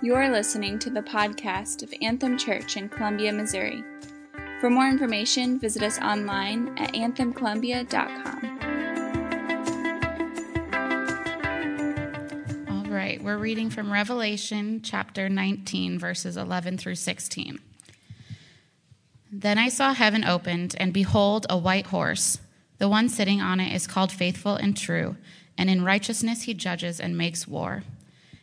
You are listening to the podcast of Anthem Church in Columbia, Missouri. For more information, visit us online at anthemcolumbia.com. All right, we're reading from Revelation chapter 19, verses 11 through 16. Then I saw heaven opened, and behold, a white horse. The one sitting on it is called Faithful and True, and in righteousness he judges and makes war.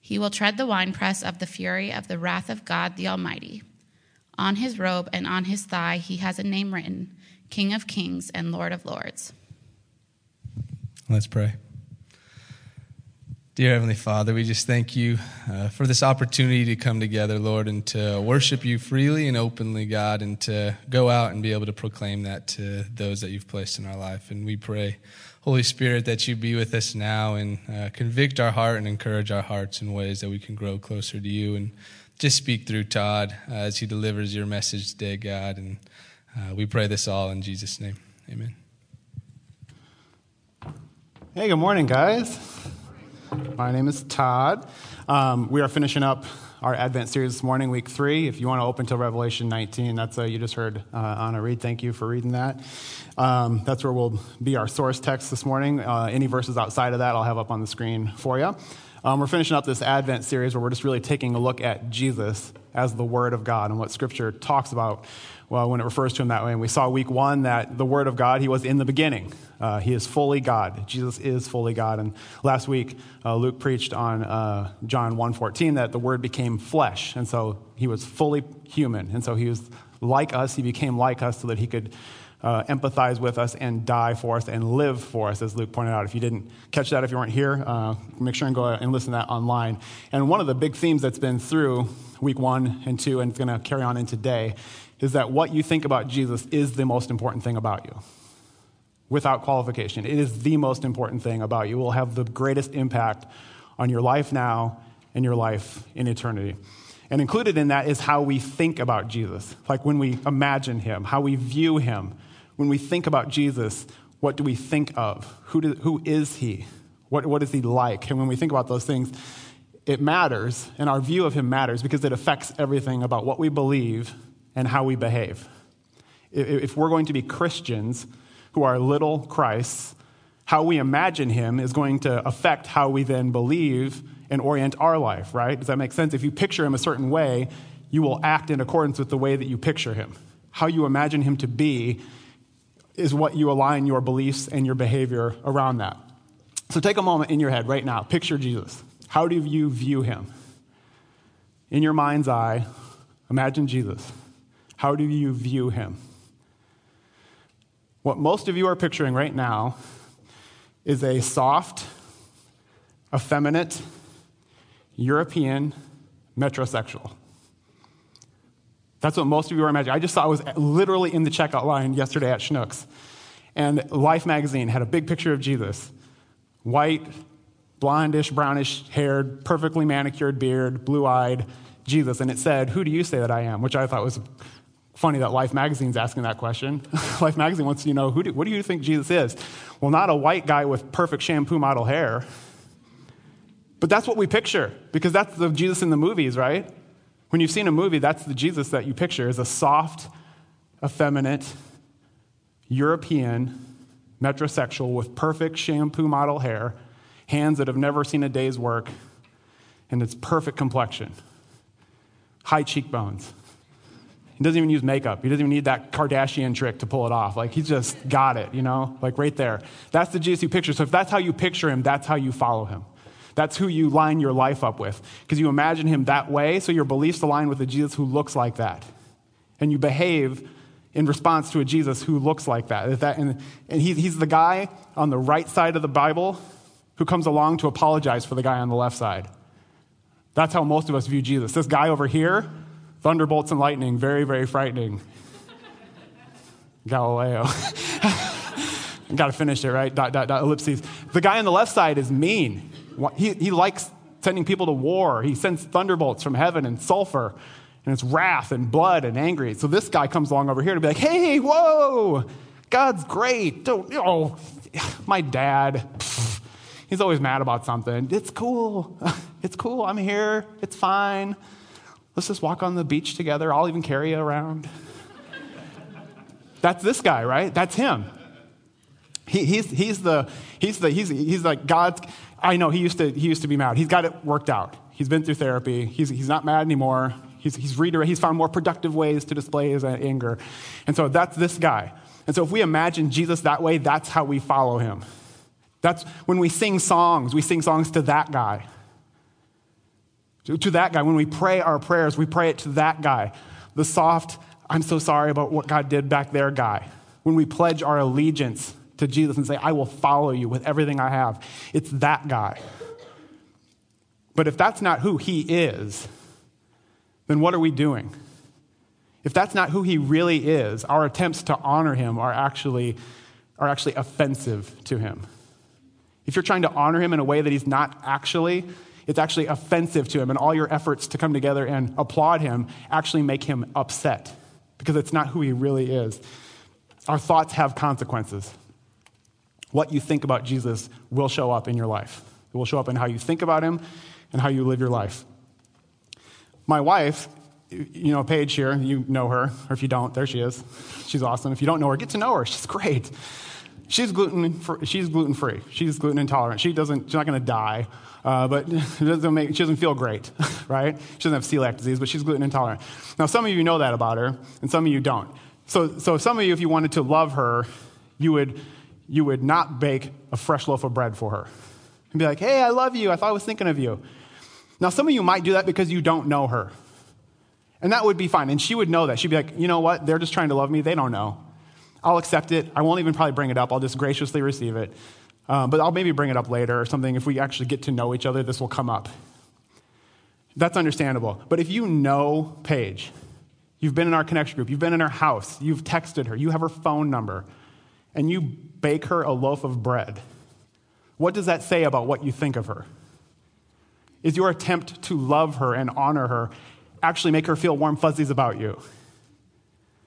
He will tread the winepress of the fury of the wrath of God the Almighty. On his robe and on his thigh he has a name written King of Kings and Lord of Lords. Let's pray. Dear Heavenly Father, we just thank you uh, for this opportunity to come together, Lord, and to worship you freely and openly, God, and to go out and be able to proclaim that to those that you've placed in our life. And we pray, Holy Spirit, that you be with us now and uh, convict our heart and encourage our hearts in ways that we can grow closer to you. And just speak through Todd uh, as he delivers your message today, God. And uh, we pray this all in Jesus' name. Amen. Hey, good morning, guys. My name is Todd. Um, we are finishing up our Advent series this morning, week three. If you want to open to Revelation 19, that's uh, you just heard uh, Anna read. Thank you for reading that. Um, that's where we'll be our source text this morning. Uh, any verses outside of that, I'll have up on the screen for you. Um, we're finishing up this Advent series where we're just really taking a look at Jesus as the Word of God and what Scripture talks about well, when it refers to him that way. And we saw week one that the Word of God, he was in the beginning. Uh, he is fully God. Jesus is fully God. And last week, uh, Luke preached on uh, John 1.14 that the Word became flesh. And so he was fully human. And so he was like us. He became like us so that he could uh, empathize with us and die for us and live for us, as Luke pointed out. If you didn't catch that, if you weren't here, uh, make sure and go and listen to that online. And one of the big themes that's been through week one and two, and it's going to carry on in today, is that what you think about Jesus is the most important thing about you. Without qualification, it is the most important thing about you. It will have the greatest impact on your life now and your life in eternity. And included in that is how we think about Jesus, like when we imagine him, how we view him. When we think about Jesus, what do we think of? Who, do, who is he? What, what is he like? And when we think about those things, it matters, and our view of him matters because it affects everything about what we believe and how we behave. If we're going to be Christians who are little Christs, how we imagine him is going to affect how we then believe and orient our life, right? Does that make sense? If you picture him a certain way, you will act in accordance with the way that you picture him. How you imagine him to be is what you align your beliefs and your behavior around that. So take a moment in your head right now. Picture Jesus. How do you view him? In your mind's eye, imagine Jesus. How do you view him? What most of you are picturing right now is a soft, effeminate, European metrosexual. That's what most of you are imagining. I just saw I was literally in the checkout line yesterday at Schnucks. And Life magazine had a big picture of Jesus. White, blondish, brownish haired, perfectly manicured beard, blue eyed Jesus. And it said, Who do you say that I am? Which I thought was funny that Life magazine's asking that question. Life magazine wants to know, who do, what do you think Jesus is? Well, not a white guy with perfect shampoo model hair. But that's what we picture, because that's the Jesus in the movies, right? When you've seen a movie, that's the Jesus that you picture is a soft, effeminate, European, metrosexual with perfect shampoo model hair, hands that have never seen a day's work, and its perfect complexion, high cheekbones. He doesn't even use makeup. He doesn't even need that Kardashian trick to pull it off. Like, he just got it, you know, like right there. That's the Jesus you picture. So if that's how you picture him, that's how you follow him. That's who you line your life up with. Because you imagine him that way, so your beliefs align with a Jesus who looks like that. And you behave in response to a Jesus who looks like that. that and and he's the guy on the right side of the Bible who comes along to apologize for the guy on the left side. That's how most of us view Jesus. This guy over here Thunderbolts and lightning, very, very frightening. Galileo. Got to finish it, right? Dot, dot, dot, ellipses. The guy on the left side is mean. He, he likes sending people to war. He sends thunderbolts from heaven and sulfur, and it's wrath and blood and angry. So this guy comes along over here to be like, hey, whoa, God's great. Don't, oh, my dad, he's always mad about something. It's cool. It's cool. I'm here. It's fine. Let's just walk on the beach together. I'll even carry you around. That's this guy, right? That's him. He, he's, he's, the, he's, the, he's, he's like God's. I know he used, to, he used to be mad. He's got it worked out. He's been through therapy. He's, he's not mad anymore. He's, he's, redirect, he's found more productive ways to display his anger. And so that's this guy. And so if we imagine Jesus that way, that's how we follow him. That's when we sing songs, we sing songs to that guy. To, to that guy. When we pray our prayers, we pray it to that guy. The soft, I'm so sorry about what God did back there guy. When we pledge our allegiance to Jesus and say, I will follow you with everything I have, it's that guy. But if that's not who he is, then what are we doing? If that's not who he really is, our attempts to honor him are actually, are actually offensive to him. If you're trying to honor him in a way that he's not actually, it's actually offensive to him, and all your efforts to come together and applaud him actually make him upset because it's not who he really is. Our thoughts have consequences. What you think about Jesus will show up in your life, it will show up in how you think about him and how you live your life. My wife, you know, Paige here, you know her, or if you don't, there she is. She's awesome. If you don't know her, get to know her. She's great. She's gluten, she's gluten free. She's gluten intolerant. She doesn't, she's not going to die, uh, but doesn't make, she doesn't feel great, right? She doesn't have celiac disease, but she's gluten intolerant. Now, some of you know that about her, and some of you don't. So, so some of you, if you wanted to love her, you would, you would not bake a fresh loaf of bread for her and be like, hey, I love you. I thought I was thinking of you. Now, some of you might do that because you don't know her. And that would be fine. And she would know that. She'd be like, you know what? They're just trying to love me. They don't know. I'll accept it. I won't even probably bring it up. I'll just graciously receive it. Um, but I'll maybe bring it up later or something. If we actually get to know each other, this will come up. That's understandable. But if you know Paige, you've been in our connection group, you've been in her house, you've texted her, you have her phone number, and you bake her a loaf of bread, what does that say about what you think of her? Is your attempt to love her and honor her actually make her feel warm fuzzies about you?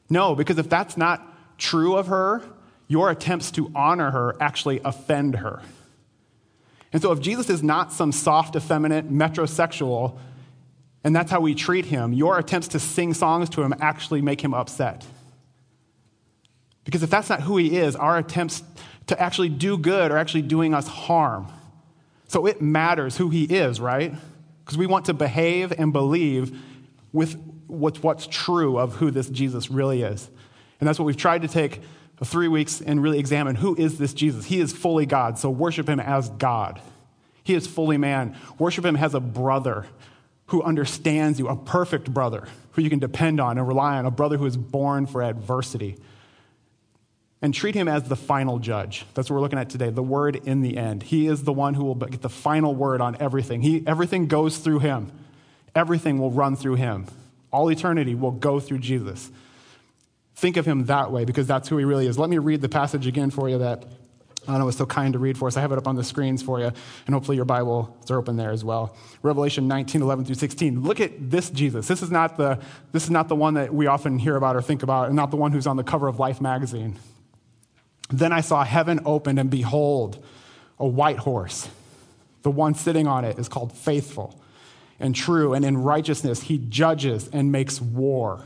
No, because if that's not true of her, your attempts to honor her actually offend her. And so, if Jesus is not some soft, effeminate metrosexual, and that's how we treat him, your attempts to sing songs to him actually make him upset. Because if that's not who he is, our attempts to actually do good are actually doing us harm. So it matters who he is, right? Because we want to behave and believe with what's true of who this Jesus really is. And that's what we've tried to take three weeks and really examine who is this Jesus? He is fully God, so worship him as God. He is fully man. Worship him as a brother who understands you, a perfect brother who you can depend on and rely on, a brother who is born for adversity. And treat him as the final judge. That's what we're looking at today, the word in the end. He is the one who will get the final word on everything. He, everything goes through him, everything will run through him. All eternity will go through Jesus. Think of him that way because that's who he really is. Let me read the passage again for you that Anna was so kind to read for us. I have it up on the screens for you, and hopefully your Bibles are open there as well. Revelation 19, 11 through 16. Look at this Jesus. This is not the, this is not the one that we often hear about or think about, and not the one who's on the cover of Life magazine. Then I saw heaven opened, and behold, a white horse. The one sitting on it is called Faithful and True, and in righteousness he judges and makes war.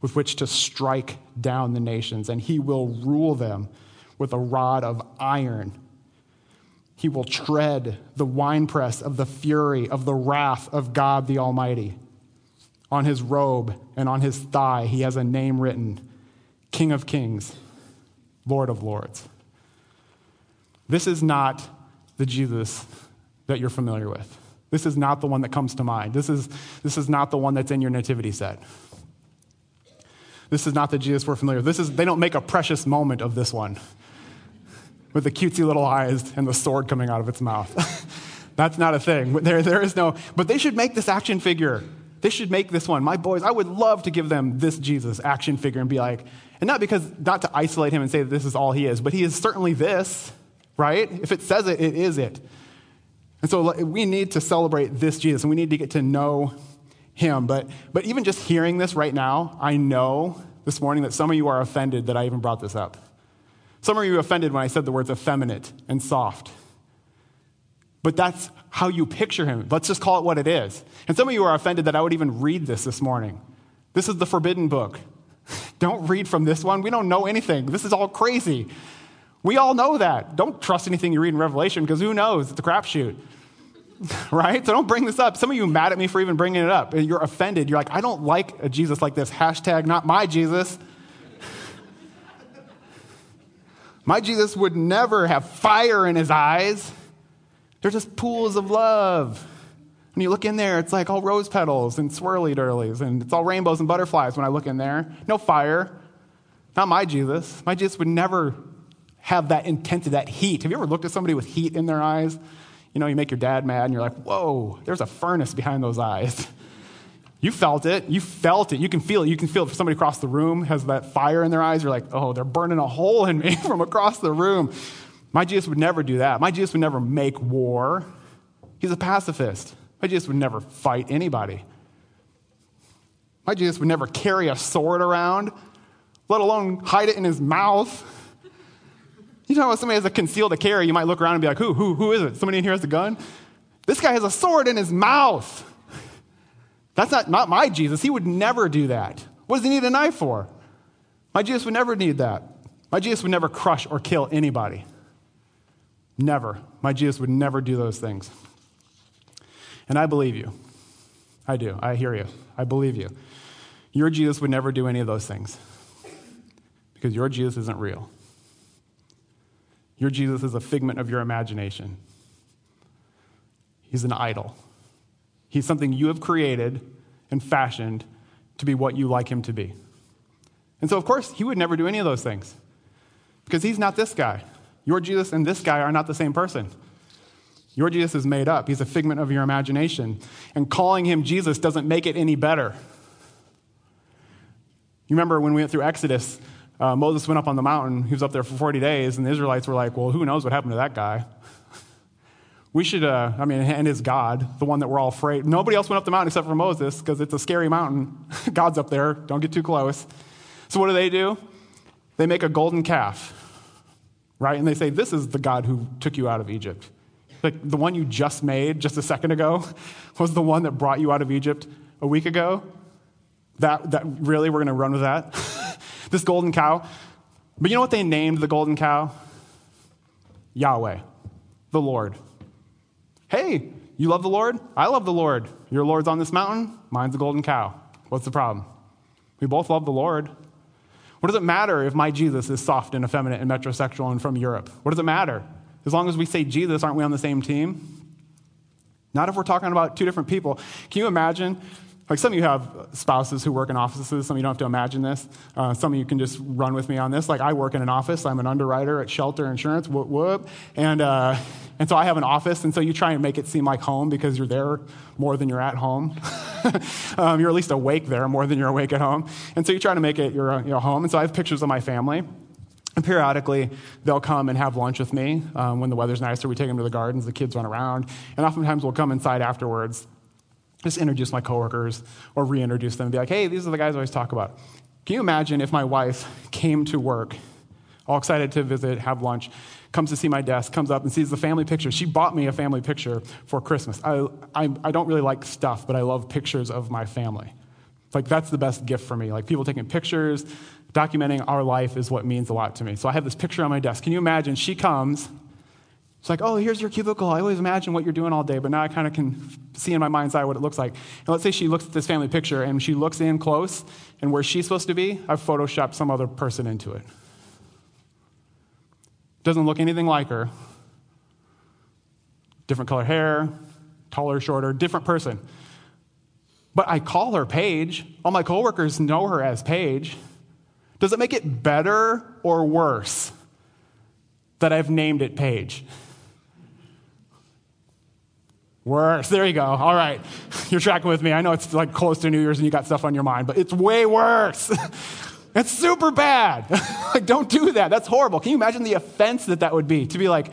with which to strike down the nations, and he will rule them with a rod of iron. He will tread the winepress of the fury of the wrath of God the Almighty. On his robe and on his thigh, he has a name written King of Kings, Lord of Lords. This is not the Jesus that you're familiar with. This is not the one that comes to mind. This is, this is not the one that's in your nativity set. This is not the Jesus we're familiar with. This is, they don't make a precious moment of this one with the cutesy little eyes and the sword coming out of its mouth. That's not a thing. There, there is no, but they should make this action figure. They should make this one. My boys, I would love to give them this Jesus action figure and be like, and not because, not to isolate him and say that this is all he is, but he is certainly this, right? If it says it, it is it. And so we need to celebrate this Jesus and we need to get to know him. But, but even just hearing this right now, I know this morning that some of you are offended that I even brought this up. Some of you are offended when I said the words effeminate and soft. But that's how you picture him. Let's just call it what it is. And some of you are offended that I would even read this this morning. This is the forbidden book. Don't read from this one. We don't know anything. This is all crazy. We all know that. Don't trust anything you read in Revelation because who knows? It's a crapshoot. right? So don't bring this up. Some of you mad at me for even bringing it up. You're offended. You're like, I don't like a Jesus like this. Hashtag not my Jesus. my Jesus would never have fire in his eyes. They're just pools of love. When you look in there, it's like all rose petals and swirly dirlies, and it's all rainbows and butterflies when I look in there. No fire. Not my Jesus. My Jesus would never have that intensity, that heat. Have you ever looked at somebody with heat in their eyes? You know, you make your dad mad, and you're like, whoa, there's a furnace behind those eyes. You felt it. You felt it. You can feel it. You can feel it. If somebody across the room has that fire in their eyes, you're like, oh, they're burning a hole in me from across the room. My Jesus would never do that. My Jesus would never make war. He's a pacifist. My Jesus would never fight anybody. My Jesus would never carry a sword around, let alone hide it in his mouth. You know, if somebody has a concealed carry, you might look around and be like, who, who, who is it? Somebody in here has a gun? This guy has a sword in his mouth. That's not, not my Jesus. He would never do that. What does he need a knife for? My Jesus would never need that. My Jesus would never crush or kill anybody. Never. My Jesus would never do those things. And I believe you. I do. I hear you. I believe you. Your Jesus would never do any of those things because your Jesus isn't real. Your Jesus is a figment of your imagination. He's an idol. He's something you have created and fashioned to be what you like him to be. And so, of course, he would never do any of those things because he's not this guy. Your Jesus and this guy are not the same person. Your Jesus is made up, he's a figment of your imagination. And calling him Jesus doesn't make it any better. You remember when we went through Exodus, uh, Moses went up on the mountain. He was up there for 40 days, and the Israelites were like, well, who knows what happened to that guy? we should, uh, I mean, and his God, the one that we're all afraid. Nobody else went up the mountain except for Moses because it's a scary mountain. God's up there. Don't get too close. So what do they do? They make a golden calf, right? And they say, this is the God who took you out of Egypt. Like the one you just made just a second ago was the one that brought you out of Egypt a week ago. That, that really, we're going to run with that? This golden cow. But you know what they named the golden cow? Yahweh, the Lord. Hey, you love the Lord? I love the Lord. Your Lord's on this mountain, mine's a golden cow. What's the problem? We both love the Lord. What does it matter if my Jesus is soft and effeminate and metrosexual and from Europe? What does it matter? As long as we say Jesus, aren't we on the same team? Not if we're talking about two different people. Can you imagine like some of you have spouses who work in offices. Some of you don't have to imagine this. Uh, some of you can just run with me on this. Like I work in an office. I'm an underwriter at Shelter Insurance. Whoop whoop. And uh, and so I have an office. And so you try and make it seem like home because you're there more than you're at home. um, you're at least awake there more than you're awake at home. And so you try to make it your, your home. And so I have pictures of my family. And periodically, they'll come and have lunch with me. Um, when the weather's nicer, we take them to the gardens. The kids run around. And oftentimes, we'll come inside afterwards just introduce my coworkers or reintroduce them and be like, hey, these are the guys I always talk about. Can you imagine if my wife came to work, all excited to visit, have lunch, comes to see my desk, comes up and sees the family picture? She bought me a family picture for Christmas. I, I, I don't really like stuff, but I love pictures of my family. Like, that's the best gift for me. Like, people taking pictures, documenting our life is what means a lot to me. So I have this picture on my desk. Can you imagine? She comes It's like, oh, here's your cubicle. I always imagine what you're doing all day, but now I kind of can see in my mind's eye what it looks like. And let's say she looks at this family picture and she looks in close, and where she's supposed to be, I've photoshopped some other person into it. Doesn't look anything like her. Different color hair, taller, shorter, different person. But I call her Paige. All my coworkers know her as Paige. Does it make it better or worse that I've named it Paige? Worse. There you go. All right. You're tracking with me. I know it's like close to New Year's and you got stuff on your mind, but it's way worse. it's super bad. like, don't do that. That's horrible. Can you imagine the offense that that would be? To be like,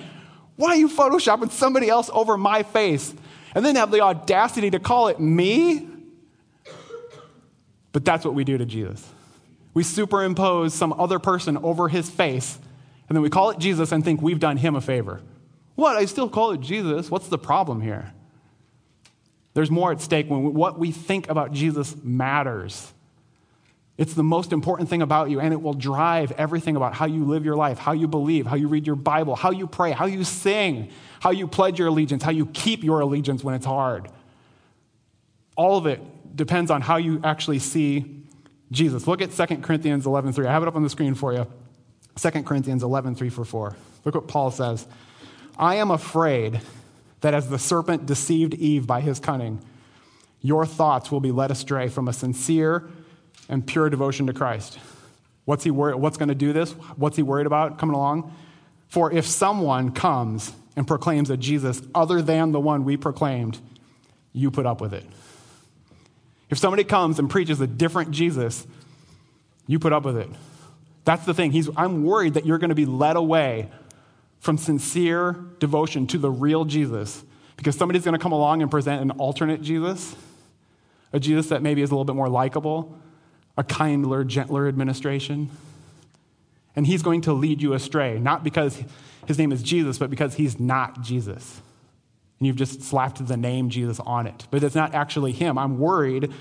why are you photoshopping somebody else over my face? And then have the audacity to call it me? But that's what we do to Jesus. We superimpose some other person over his face, and then we call it Jesus and think we've done him a favor. What? I still call it Jesus. What's the problem here? There's more at stake when what we think about Jesus matters. It's the most important thing about you, and it will drive everything about how you live your life, how you believe, how you read your Bible, how you pray, how you sing, how you pledge your allegiance, how you keep your allegiance when it's hard. All of it depends on how you actually see Jesus. Look at 2 Corinthians 11:3. I have it up on the screen for you. 2 Corinthians 11:3 for 4. Look what Paul says. I am afraid that as the serpent deceived Eve by his cunning, your thoughts will be led astray from a sincere and pure devotion to Christ. What's he worried? What's going to do this? What's he worried about coming along? For if someone comes and proclaims a Jesus other than the one we proclaimed, you put up with it. If somebody comes and preaches a different Jesus, you put up with it. That's the thing. He's, I'm worried that you're going to be led away from sincere devotion to the real Jesus because somebody's going to come along and present an alternate Jesus, a Jesus that maybe is a little bit more likable, a kinder, gentler administration. And he's going to lead you astray, not because his name is Jesus, but because he's not Jesus and you've just slapped the name Jesus on it. But it's not actually him. I'm worried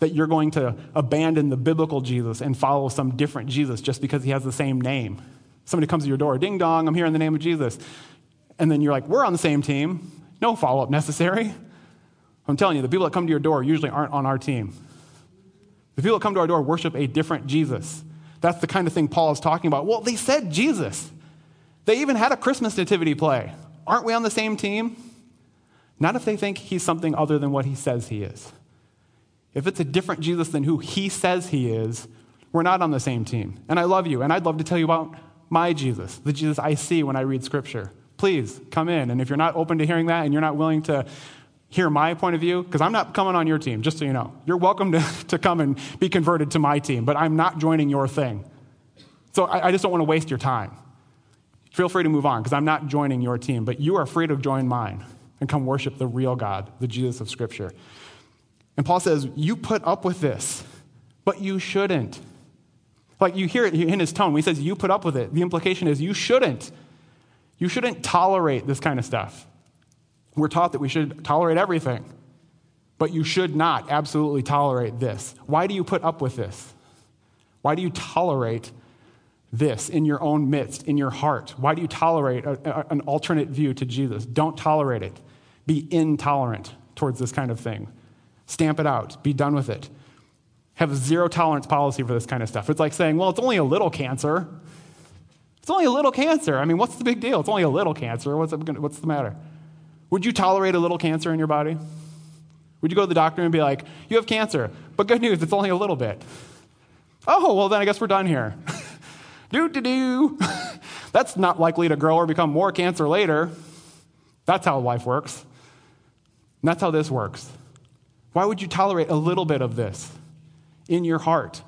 that you're going to abandon the biblical Jesus and follow some different Jesus just because he has the same name. Somebody comes to your door, ding dong, I'm here in the name of Jesus. And then you're like, we're on the same team. No follow up necessary. I'm telling you, the people that come to your door usually aren't on our team. The people that come to our door worship a different Jesus. That's the kind of thing Paul is talking about. Well, they said Jesus. They even had a Christmas nativity play. Aren't we on the same team? Not if they think he's something other than what he says he is. If it's a different Jesus than who he says he is, we're not on the same team. And I love you, and I'd love to tell you about my Jesus, the Jesus I see when I read scripture. Please come in. And if you're not open to hearing that and you're not willing to hear my point of view, because I'm not coming on your team, just so you know. You're welcome to, to come and be converted to my team, but I'm not joining your thing. So I, I just don't want to waste your time. Feel free to move on, because I'm not joining your team, but you are free to join mine and come worship the real God, the Jesus of Scripture. And Paul says, You put up with this, but you shouldn't. Like you hear it in his tone. When he says, You put up with it, the implication is you shouldn't. You shouldn't tolerate this kind of stuff. We're taught that we should tolerate everything, but you should not absolutely tolerate this. Why do you put up with this? Why do you tolerate this in your own midst, in your heart? Why do you tolerate a, a, an alternate view to Jesus? Don't tolerate it. Be intolerant towards this kind of thing. Stamp it out. Be done with it. Have a zero tolerance policy for this kind of stuff. It's like saying, well, it's only a little cancer. It's only a little cancer. I mean, what's the big deal? It's only a little cancer. What's, what's the matter? Would you tolerate a little cancer in your body? Would you go to the doctor and be like, you have cancer, but good news, it's only a little bit? Oh, well, then I guess we're done here. do, do, do. That's not likely to grow or become more cancer later. That's how life works. And that's how this works. Why would you tolerate a little bit of this in your heart?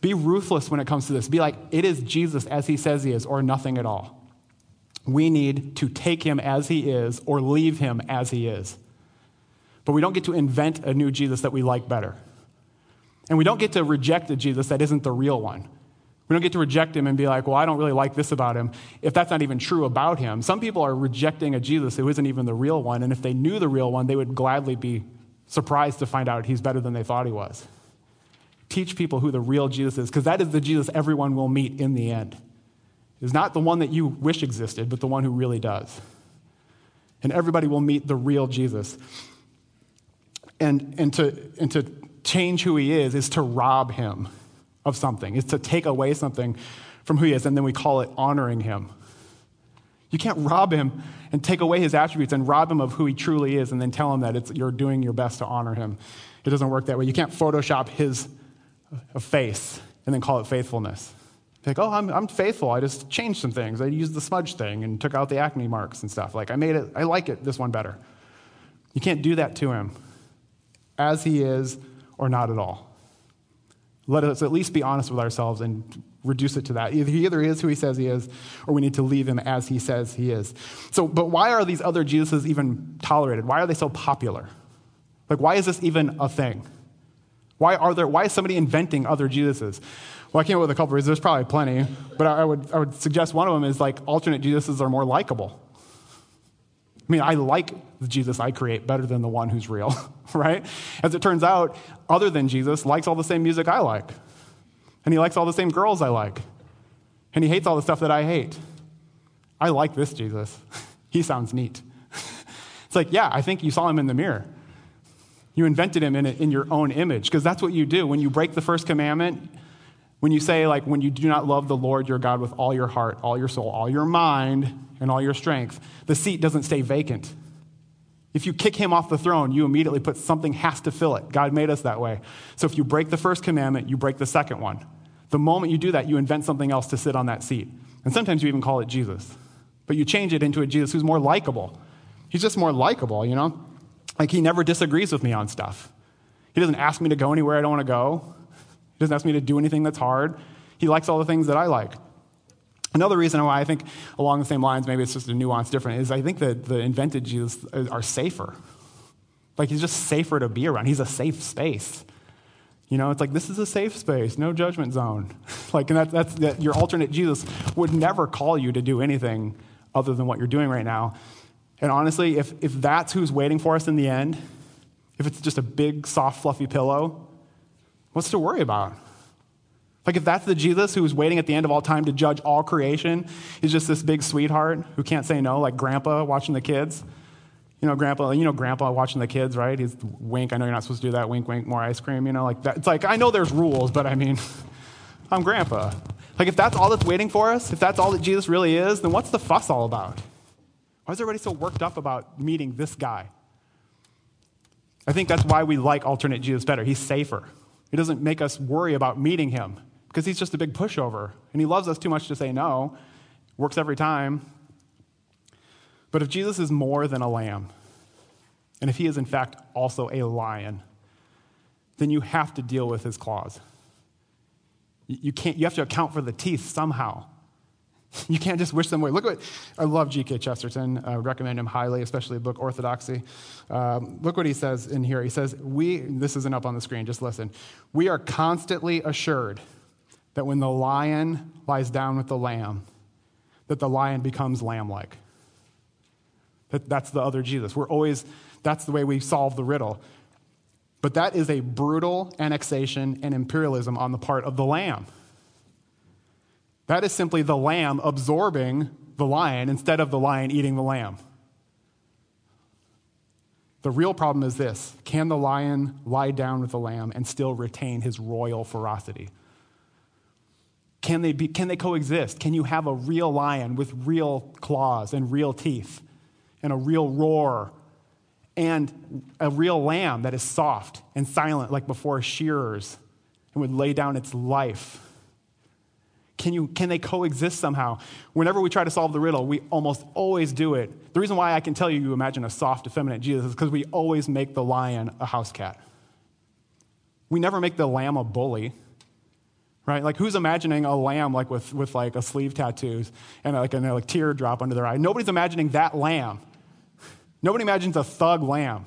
Be ruthless when it comes to this. Be like, it is Jesus as he says he is, or nothing at all. We need to take him as he is or leave him as he is. But we don't get to invent a new Jesus that we like better. And we don't get to reject a Jesus that isn't the real one. We don't get to reject him and be like, well, I don't really like this about him, if that's not even true about him. Some people are rejecting a Jesus who isn't even the real one, and if they knew the real one, they would gladly be surprised to find out he's better than they thought he was. Teach people who the real Jesus is, because that is the Jesus everyone will meet in the end. is not the one that you wish existed, but the one who really does. And everybody will meet the real Jesus. And, and, to, and to change who he is is to rob him of something, is to take away something from who he is, and then we call it honoring him. You can't rob him and take away his attributes and rob him of who he truly is and then tell him that it's, you're doing your best to honor him. It doesn't work that way. You can't Photoshop his face and then call it faithfulness. Like, oh, I'm, I'm faithful. I just changed some things. I used the smudge thing and took out the acne marks and stuff. Like, I made it, I like it, this one better. You can't do that to him as he is or not at all. Let us at least be honest with ourselves and reduce it to that. Either he either is who he says he is, or we need to leave him as he says he is. So, but why are these other Jesuses even tolerated? Why are they so popular? Like, why is this even a thing? Why are there? Why is somebody inventing other Jesuses? Well, I came up with a couple reasons. There's probably plenty, but I would, I would suggest one of them is like alternate Jesuses are more likable. I mean, I like the Jesus I create better than the one who's real, right? As it turns out, other than Jesus likes all the same music I like. And he likes all the same girls I like. And he hates all the stuff that I hate. I like this Jesus. he sounds neat. it's like, yeah, I think you saw him in the mirror. You invented him in, a, in your own image, because that's what you do. When you break the first commandment, when you say, like, when you do not love the Lord your God with all your heart, all your soul, all your mind, and all your strength, the seat doesn't stay vacant. If you kick him off the throne, you immediately put something has to fill it. God made us that way. So if you break the first commandment, you break the second one. The moment you do that, you invent something else to sit on that seat. And sometimes you even call it Jesus. But you change it into a Jesus who's more likable. He's just more likable, you know? Like he never disagrees with me on stuff. He doesn't ask me to go anywhere I don't want to go. He doesn't ask me to do anything that's hard. He likes all the things that I like. Another reason why I think along the same lines, maybe it's just a nuance different, is I think that the invented Jesus are safer. Like he's just safer to be around. He's a safe space. You know, it's like this is a safe space, no judgment zone. like, and that, that's that your alternate Jesus would never call you to do anything other than what you're doing right now. And honestly, if, if that's who's waiting for us in the end, if it's just a big, soft, fluffy pillow, what's to worry about? Like, if that's the Jesus who's waiting at the end of all time to judge all creation, he's just this big sweetheart who can't say no, like grandpa watching the kids. You know, grandpa, you know, grandpa watching the kids, right? He's wink. I know you're not supposed to do that. Wink, wink, more ice cream, you know, like that. It's like, I know there's rules, but I mean, I'm grandpa. Like, if that's all that's waiting for us, if that's all that Jesus really is, then what's the fuss all about? Why is everybody so worked up about meeting this guy? I think that's why we like alternate Jesus better. He's safer. He doesn't make us worry about meeting him because he's just a big pushover. And he loves us too much to say no. Works every time. But if Jesus is more than a lamb, and if he is in fact also a lion, then you have to deal with his claws. You, can't, you have to account for the teeth somehow. You can't just wish them away. Look what I love G.K. Chesterton. I recommend him highly, especially the book Orthodoxy. Um, look what he says in here. He says, "We this isn't up on the screen. Just listen. We are constantly assured that when the lion lies down with the lamb, that the lion becomes lamb-like. That, that's the other Jesus. We're always, that's the way we solve the riddle. But that is a brutal annexation and imperialism on the part of the lamb. That is simply the lamb absorbing the lion instead of the lion eating the lamb. The real problem is this can the lion lie down with the lamb and still retain his royal ferocity? Can they, be, can they coexist? Can you have a real lion with real claws and real teeth and a real roar and a real lamb that is soft and silent like before shearers and would lay down its life? Can, you, can they coexist somehow? Whenever we try to solve the riddle, we almost always do it. The reason why I can tell you you imagine a soft, effeminate Jesus is because we always make the lion a house cat. We never make the lamb a bully right? Like who's imagining a lamb like with, with like a sleeve tattoos and like a like teardrop under their eye? Nobody's imagining that lamb. Nobody imagines a thug lamb.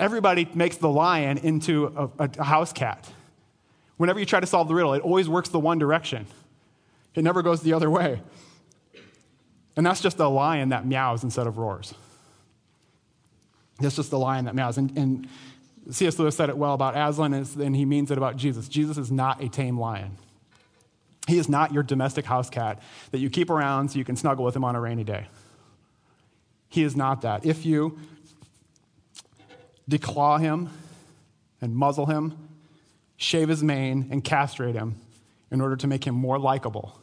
Everybody makes the lion into a, a, a house cat. Whenever you try to solve the riddle, it always works the one direction. It never goes the other way. And that's just a lion that meows instead of roars. That's just the lion that meows. And, and C.S. Lewis said it well about Aslan, and he means it about Jesus. Jesus is not a tame lion. He is not your domestic house cat that you keep around so you can snuggle with him on a rainy day. He is not that. If you declaw him and muzzle him, shave his mane, and castrate him in order to make him more likable,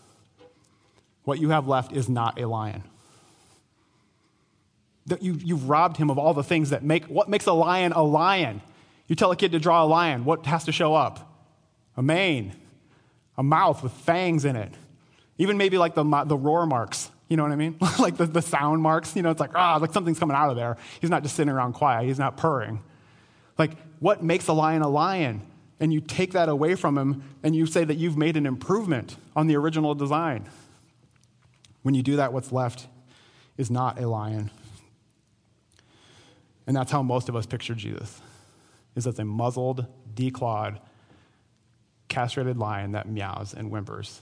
what you have left is not a lion. You, you've robbed him of all the things that make what makes a lion a lion. You tell a kid to draw a lion, what has to show up? A mane, a mouth with fangs in it, even maybe like the, the roar marks. You know what I mean? like the, the sound marks. You know, it's like, ah, like something's coming out of there. He's not just sitting around quiet, he's not purring. Like, what makes a lion a lion? And you take that away from him and you say that you've made an improvement on the original design. When you do that, what's left is not a lion. And that's how most of us picture Jesus, is as a muzzled, declawed, castrated lion that meows and whimpers.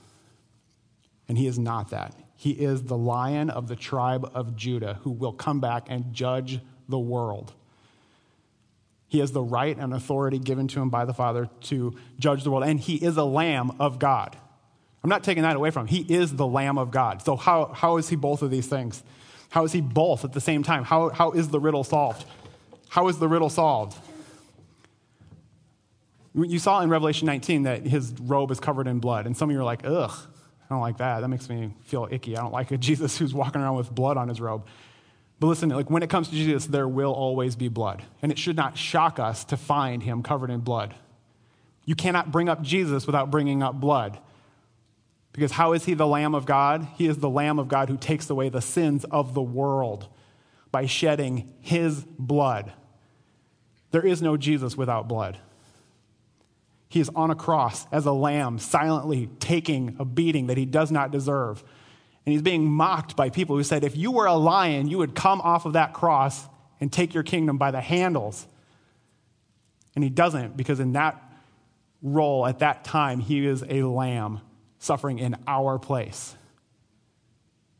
And he is not that. He is the lion of the tribe of Judah who will come back and judge the world. He has the right and authority given to him by the Father to judge the world. And he is a lamb of God. I'm not taking that away from him. He is the lamb of God. So, how, how is he both of these things? How is he both at the same time? How, how is the riddle solved? How is the riddle solved? You saw in Revelation 19 that his robe is covered in blood, and some of you are like, ugh, I don't like that. That makes me feel icky. I don't like a Jesus who's walking around with blood on his robe. But listen, like when it comes to Jesus, there will always be blood. And it should not shock us to find him covered in blood. You cannot bring up Jesus without bringing up blood. Because how is he the Lamb of God? He is the Lamb of God who takes away the sins of the world by shedding his blood. There is no Jesus without blood. He is on a cross as a lamb, silently taking a beating that he does not deserve. And he's being mocked by people who said, if you were a lion, you would come off of that cross and take your kingdom by the handles. And he doesn't, because in that role at that time, he is a lamb suffering in our place.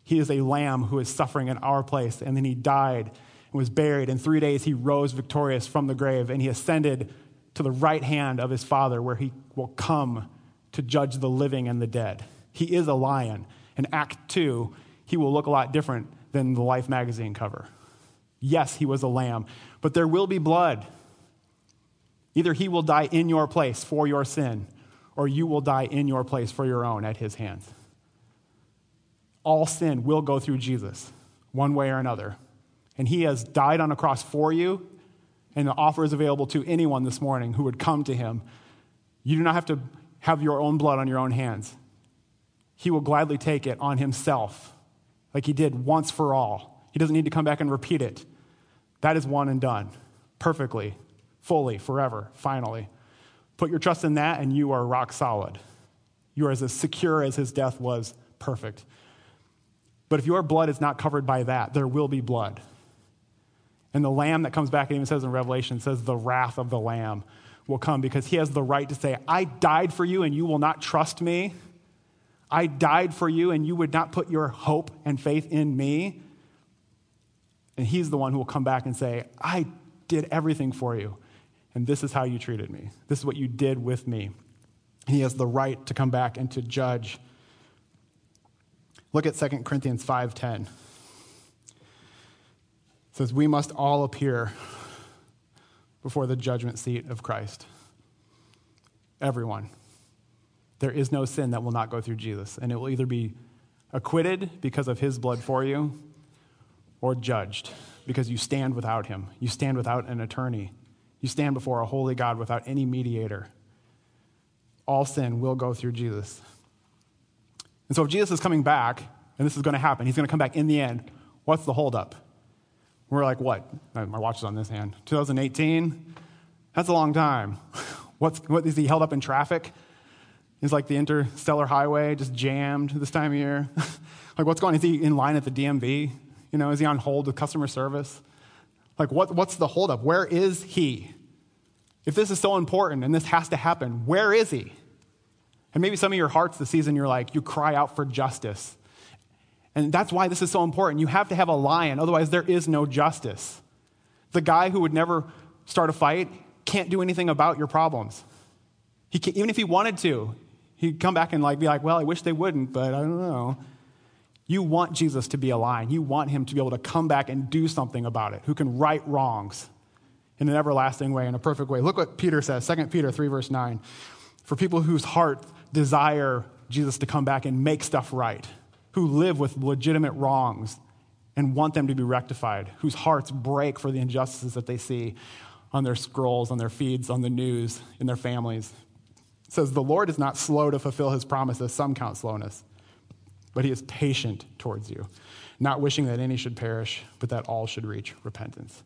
He is a lamb who is suffering in our place. And then he died and was buried. In three days, he rose victorious from the grave and he ascended to the right hand of his Father, where he will come to judge the living and the dead. He is a lion. In Act 2, he will look a lot different than the Life magazine cover. Yes, he was a lamb, but there will be blood. Either he will die in your place for your sin, or you will die in your place for your own at his hands. All sin will go through Jesus, one way or another. And he has died on a cross for you and the offer is available to anyone this morning who would come to him. You do not have to have your own blood on your own hands. He will gladly take it on himself, like he did once for all. He doesn't need to come back and repeat it. That is one and done, perfectly, fully, forever, finally. Put your trust in that, and you are rock solid. You are as secure as his death was perfect. But if your blood is not covered by that, there will be blood. And the lamb that comes back, it even says in Revelation, says the wrath of the lamb will come because he has the right to say, I died for you and you will not trust me. I died for you and you would not put your hope and faith in me. And he's the one who will come back and say, I did everything for you. And this is how you treated me. This is what you did with me. He has the right to come back and to judge. Look at 2 Corinthians 5:10 says, We must all appear before the judgment seat of Christ. Everyone. There is no sin that will not go through Jesus, and it will either be acquitted because of his blood for you or judged because you stand without him. You stand without an attorney. You stand before a holy God without any mediator. All sin will go through Jesus. And so, if Jesus is coming back, and this is going to happen, he's going to come back in the end, what's the holdup? We're like, what? Uh, my watch is on this hand. 2018? That's a long time. What's, what, is he held up in traffic? Is like the interstellar highway just jammed this time of year? like, what's going on? Is he in line at the DMV? You know, is he on hold with customer service? Like, what, what's the holdup? Where is he? If this is so important and this has to happen, where is he? And maybe some of your hearts this season, you're like, you cry out for justice. And that's why this is so important. You have to have a lion, otherwise, there is no justice. The guy who would never start a fight can't do anything about your problems. He can, even if he wanted to, He'd come back and like be like, well, I wish they wouldn't, but I don't know. You want Jesus to be aligned. You want him to be able to come back and do something about it, who can right wrongs in an everlasting way, in a perfect way. Look what Peter says, 2 Peter 3, verse 9. For people whose heart desire Jesus to come back and make stuff right, who live with legitimate wrongs and want them to be rectified, whose hearts break for the injustices that they see on their scrolls, on their feeds, on the news, in their families. It says, The Lord is not slow to fulfill his promises, some count slowness, but he is patient towards you, not wishing that any should perish, but that all should reach repentance.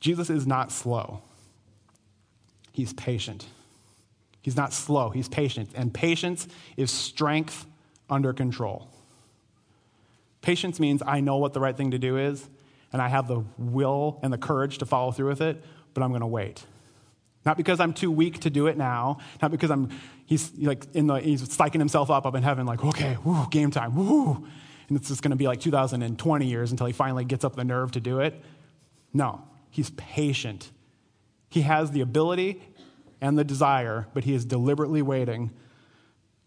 Jesus is not slow, he's patient. He's not slow, he's patient. And patience is strength under control. Patience means I know what the right thing to do is, and I have the will and the courage to follow through with it, but I'm going to wait. Not because I'm too weak to do it now, not because I'm he's like in the he's psyching himself up up in heaven like, "Okay, woo, game time. Woo." And it's just going to be like 2020 years until he finally gets up the nerve to do it. No, he's patient. He has the ability and the desire, but he is deliberately waiting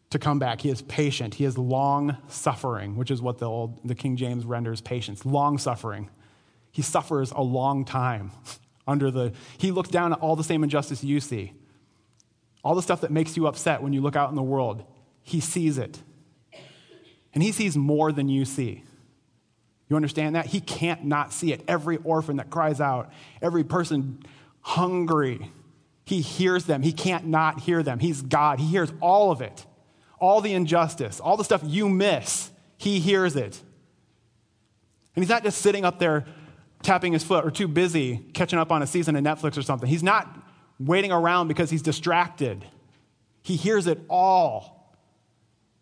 to come back. He is patient. He is long suffering, which is what the old the King James renders patience. Long suffering. He suffers a long time under the he looks down at all the same injustice you see. All the stuff that makes you upset when you look out in the world. He sees it. And he sees more than you see. You understand that? He can't not see it. Every orphan that cries out, every person hungry, he hears them. He can't not hear them. He's God. He hears all of it all the injustice, all the stuff you miss, he hears it. And he's not just sitting up there tapping his foot or too busy catching up on a season of Netflix or something. He's not waiting around because he's distracted. He hears it all.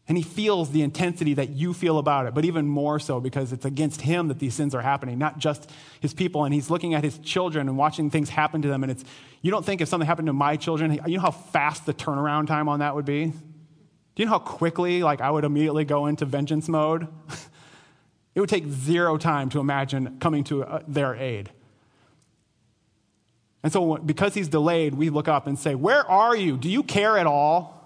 And he feels the intensity that you feel about it, but even more so because it's against him that these sins are happening, not just his people. And he's looking at his children and watching things happen to them. And it's, you don't think if something happened to my children, you know how fast the turnaround time on that would be? Do you know how quickly like I would immediately go into vengeance mode? it would take zero time to imagine coming to uh, their aid. And so because he's delayed, we look up and say, "Where are you? Do you care at all?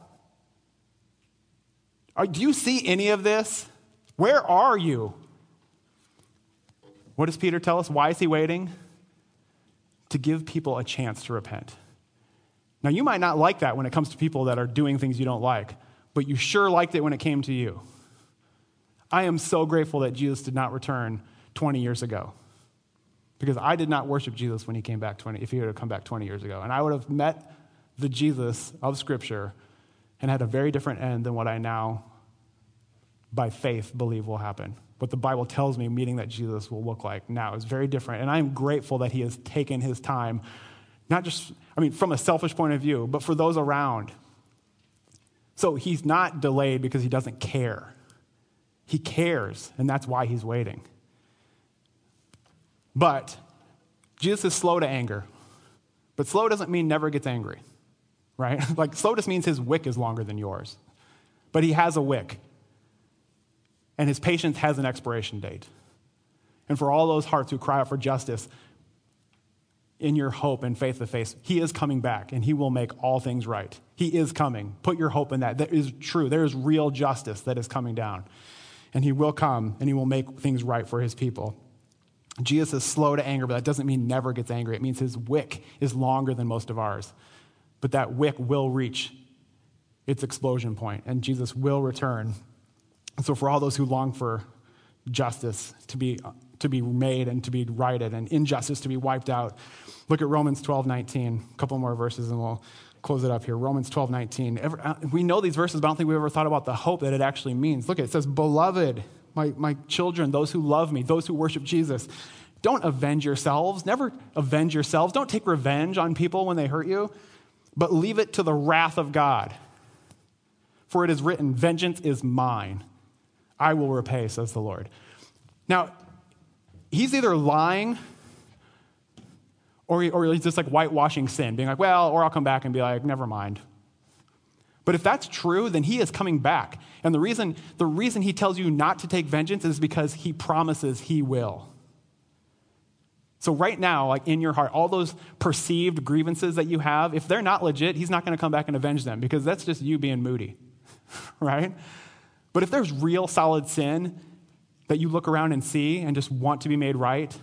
Are, do you see any of this? Where are you?" What does Peter tell us? Why is he waiting? To give people a chance to repent. Now, you might not like that when it comes to people that are doing things you don't like but you sure liked it when it came to you. I am so grateful that Jesus did not return 20 years ago. Because I did not worship Jesus when he came back 20, if he had come back 20 years ago. And I would have met the Jesus of Scripture and had a very different end than what I now, by faith, believe will happen. What the Bible tells me meeting that Jesus will look like now is very different. And I am grateful that he has taken his time, not just, I mean, from a selfish point of view, but for those around so he's not delayed because he doesn't care. He cares, and that's why he's waiting. But Jesus is slow to anger. But slow doesn't mean never gets angry, right? like slow just means his wick is longer than yours. But he has a wick. And his patience has an expiration date. And for all those hearts who cry out for justice, in your hope and faith to face. He is coming back and he will make all things right. He is coming. Put your hope in that. That is true. There is real justice that is coming down. And he will come and he will make things right for his people. Jesus is slow to anger, but that doesn't mean never gets angry. It means his wick is longer than most of ours. But that wick will reach its explosion point, and Jesus will return. And so, for all those who long for justice to be, to be made and to be righted and injustice to be wiped out, Look at Romans 12, 19. A couple more verses and we'll close it up here. Romans 12, 19. Ever, uh, we know these verses, but I don't think we've ever thought about the hope that it actually means. Look, it says, Beloved, my, my children, those who love me, those who worship Jesus, don't avenge yourselves. Never avenge yourselves. Don't take revenge on people when they hurt you, but leave it to the wrath of God. For it is written, Vengeance is mine. I will repay, says the Lord. Now, he's either lying or, or he's just like whitewashing sin, being like, well, or I'll come back and be like, never mind. But if that's true, then he is coming back. And the reason, the reason he tells you not to take vengeance is because he promises he will. So, right now, like in your heart, all those perceived grievances that you have, if they're not legit, he's not going to come back and avenge them because that's just you being moody. right? But if there's real solid sin that you look around and see and just want to be made right,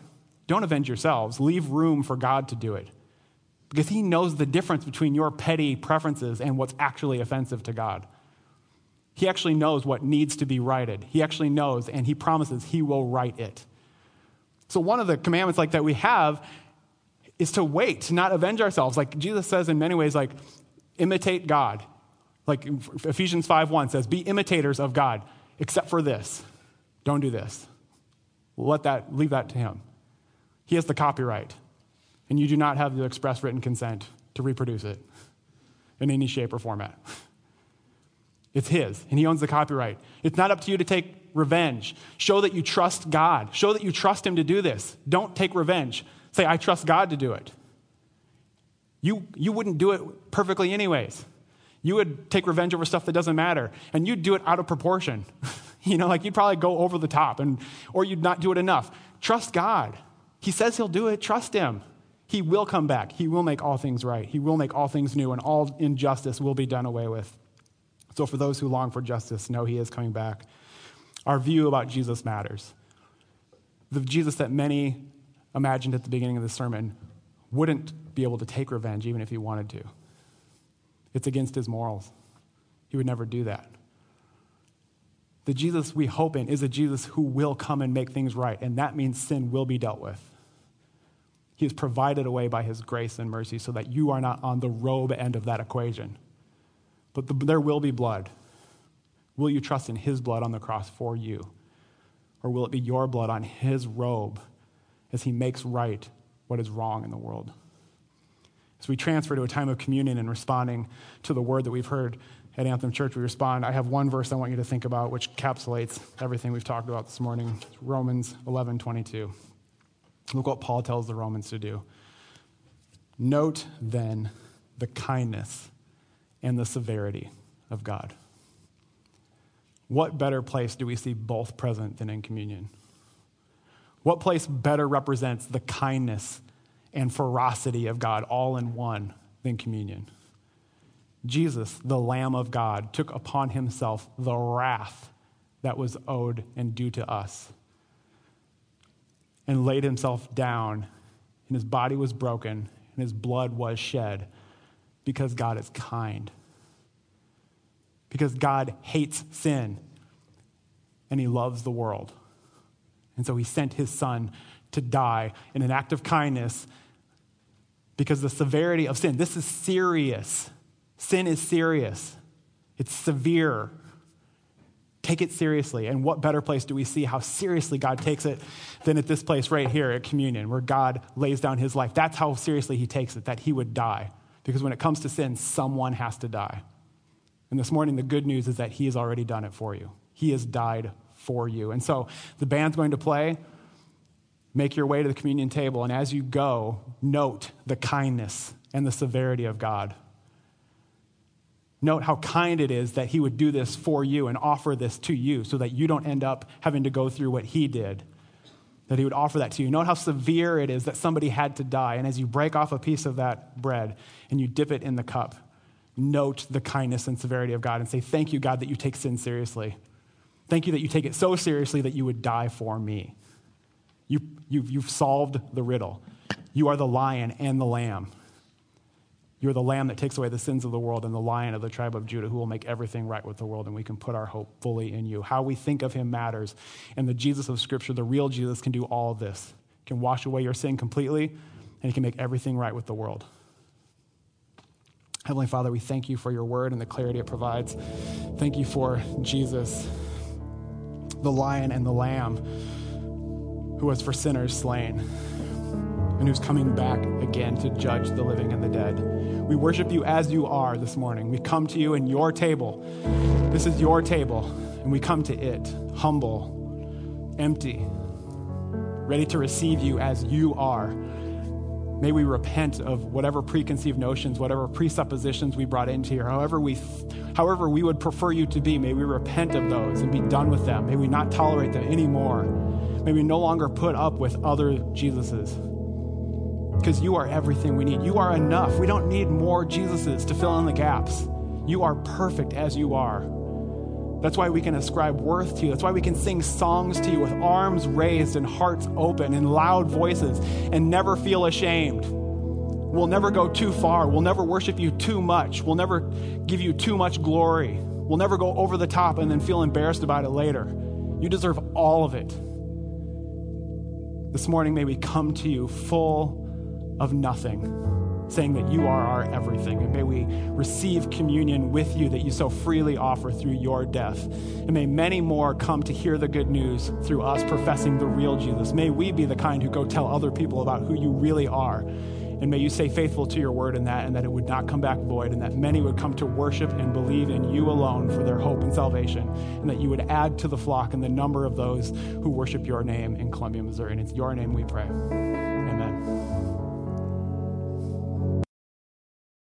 don't avenge yourselves. Leave room for God to do it. Because He knows the difference between your petty preferences and what's actually offensive to God. He actually knows what needs to be righted. He actually knows, and He promises He will right it. So, one of the commandments like that we have is to wait, to not avenge ourselves. Like Jesus says in many ways, like, imitate God. Like Ephesians 5 1 says, be imitators of God, except for this. Don't do this. Let that, leave that to Him. He has the copyright, and you do not have the express written consent to reproduce it in any shape or format. It's His, and He owns the copyright. It's not up to you to take revenge. Show that you trust God. Show that you trust Him to do this. Don't take revenge. Say, I trust God to do it. You, you wouldn't do it perfectly, anyways. You would take revenge over stuff that doesn't matter, and you'd do it out of proportion. you know, like you'd probably go over the top, and, or you'd not do it enough. Trust God. He says He'll do it. Trust Him. He will come back. He will make all things right. He will make all things new, and all injustice will be done away with. So, for those who long for justice, know He is coming back. Our view about Jesus matters. The Jesus that many imagined at the beginning of the sermon wouldn't be able to take revenge even if he wanted to. It's against his morals. He would never do that. The Jesus we hope in is a Jesus who will come and make things right, and that means sin will be dealt with. He is provided away by his grace and mercy so that you are not on the robe end of that equation. But the, there will be blood. Will you trust in his blood on the cross for you? Or will it be your blood on his robe as he makes right what is wrong in the world? As we transfer to a time of communion and responding to the word that we've heard at Anthem Church, we respond. I have one verse I want you to think about, which encapsulates everything we've talked about this morning Romans 11 22. Look what Paul tells the Romans to do. Note then the kindness and the severity of God. What better place do we see both present than in communion? What place better represents the kindness and ferocity of God all in one than communion? Jesus, the Lamb of God, took upon himself the wrath that was owed and due to us and laid himself down, and his body was broken, and his blood was shed because God is kind. Because God hates sin and he loves the world. And so he sent his son to die in an act of kindness because the severity of sin, this is serious. Sin is serious, it's severe. Take it seriously. And what better place do we see how seriously God takes it than at this place right here at communion, where God lays down his life? That's how seriously he takes it, that he would die. Because when it comes to sin, someone has to die. And this morning, the good news is that he has already done it for you. He has died for you. And so the band's going to play. Make your way to the communion table, and as you go, note the kindness and the severity of God. Note how kind it is that He would do this for you and offer this to you so that you don't end up having to go through what He did. That He would offer that to you. Note how severe it is that somebody had to die. And as you break off a piece of that bread and you dip it in the cup, note the kindness and severity of God and say, Thank you, God, that you take sin seriously. Thank you that you take it so seriously that you would die for me. You, you've, you've solved the riddle. You are the lion and the lamb. You're the lamb that takes away the sins of the world and the lion of the tribe of Judah who will make everything right with the world, and we can put our hope fully in you. How we think of him matters. And the Jesus of Scripture, the real Jesus, can do all this. He can wash away your sin completely, and he can make everything right with the world. Heavenly Father, we thank you for your word and the clarity it provides. Thank you for Jesus the lion and the lamb who was for sinners slain and who's coming back again to judge the living and the dead. We worship you as you are this morning. We come to you in your table. This is your table, and we come to it humble, empty, ready to receive you as you are. May we repent of whatever preconceived notions, whatever presuppositions we brought into here, however we, however we would prefer you to be. May we repent of those and be done with them. May we not tolerate them anymore. May we no longer put up with other Jesuses. Because you are everything we need. You are enough. We don't need more Jesuses to fill in the gaps. You are perfect as you are. That's why we can ascribe worth to you. That's why we can sing songs to you with arms raised and hearts open and loud voices and never feel ashamed. We'll never go too far. We'll never worship you too much. We'll never give you too much glory. We'll never go over the top and then feel embarrassed about it later. You deserve all of it. This morning, may we come to you full of nothing, saying that you are our everything. And may we receive communion with you that you so freely offer through your death. And may many more come to hear the good news through us professing the real Jesus. May we be the kind who go tell other people about who you really are and may you stay faithful to your word in that, and that it would not come back void, and that many would come to worship and believe in you alone for their hope and salvation, and that you would add to the flock and the number of those who worship your name in Columbia, Missouri. And it's your name we pray.